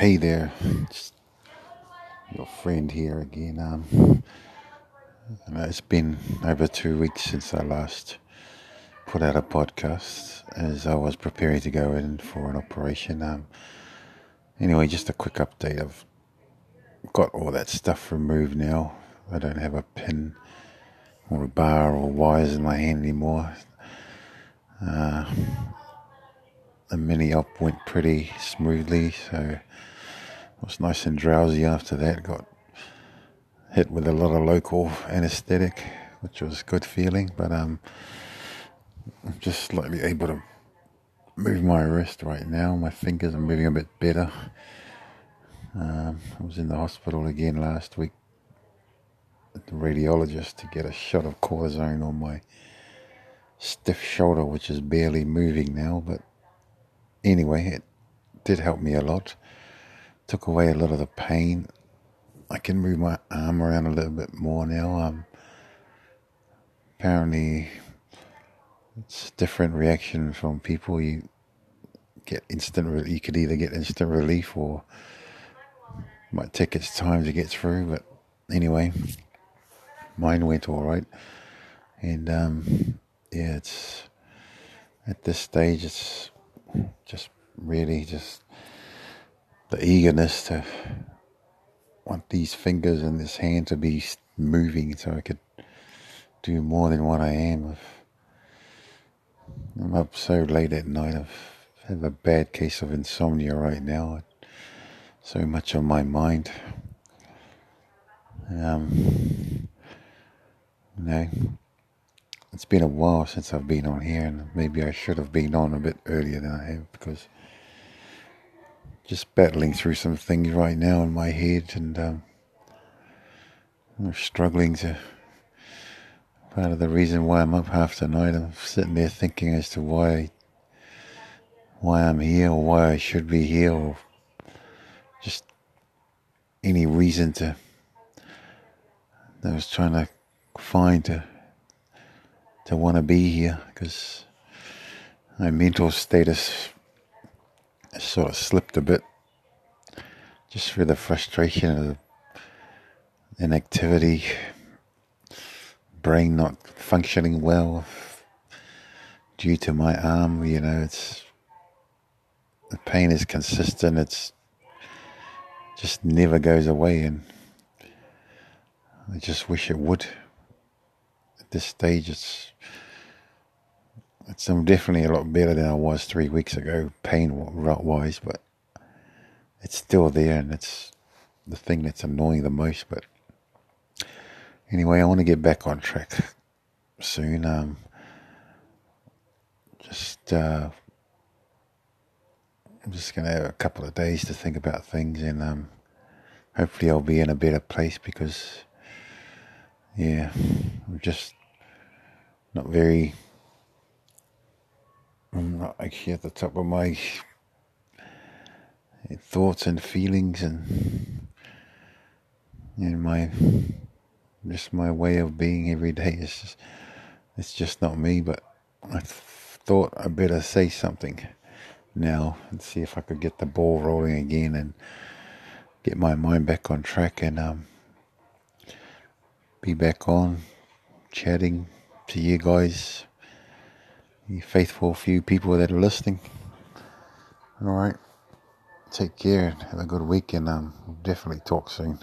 Hey there, it's your friend here again. Um, it's been over two weeks since I last put out a podcast as I was preparing to go in for an operation. Um, anyway, just a quick update. I've got all that stuff removed now. I don't have a pin or a bar or wires in my hand anymore. Uh, the mini op went pretty smoothly, so was nice and drowsy after that. Got hit with a lot of local anesthetic, which was good feeling. But um, I'm just slightly able to move my wrist right now. My fingers are moving a bit better. Um, I was in the hospital again last week at the radiologist to get a shot of cortisone on my stiff shoulder, which is barely moving now. But anyway, it did help me a lot took away a lot of the pain. I can move my arm around a little bit more now. Um, apparently, it's a different reaction from people. You get instant. You could either get instant relief or might take its time to get through. But anyway, mine went all right, and um, yeah, it's at this stage. It's just really just the eagerness to want these fingers and this hand to be moving so I could do more than what I am. I'm up so late at night. I've had a bad case of insomnia right now. So much on my mind. Um, you know, it's been a while since I've been on here, and maybe I should have been on a bit earlier than I have because just battling through some things right now in my head and um, I'm struggling to. Part of the reason why I'm up half the night, I'm sitting there thinking as to why, why I'm here or why I should be here or just any reason to. I was trying to find to to want to be here because my mental status sort of slipped a bit just through the frustration of inactivity, brain not functioning well due to my arm. You know, it's the pain is consistent. It's just never goes away, and I just wish it would. At this stage, it's I'm definitely a lot better than I was three weeks ago, pain wise, but it's still there and it's the thing that's annoying the most. But anyway, I want to get back on track soon. Um, just uh, I'm just gonna have a couple of days to think about things, and um, hopefully I'll be in a better place because yeah, I'm just not very I'm not actually at the top of my thoughts and feelings and and my just my way of being every day. It's just, it's just not me. But I thought I better say something now and see if I could get the ball rolling again and get my mind back on track and um, be back on chatting to you guys you faithful few people that are listening. All right. Take care. Have a good week, and um, we'll definitely talk soon.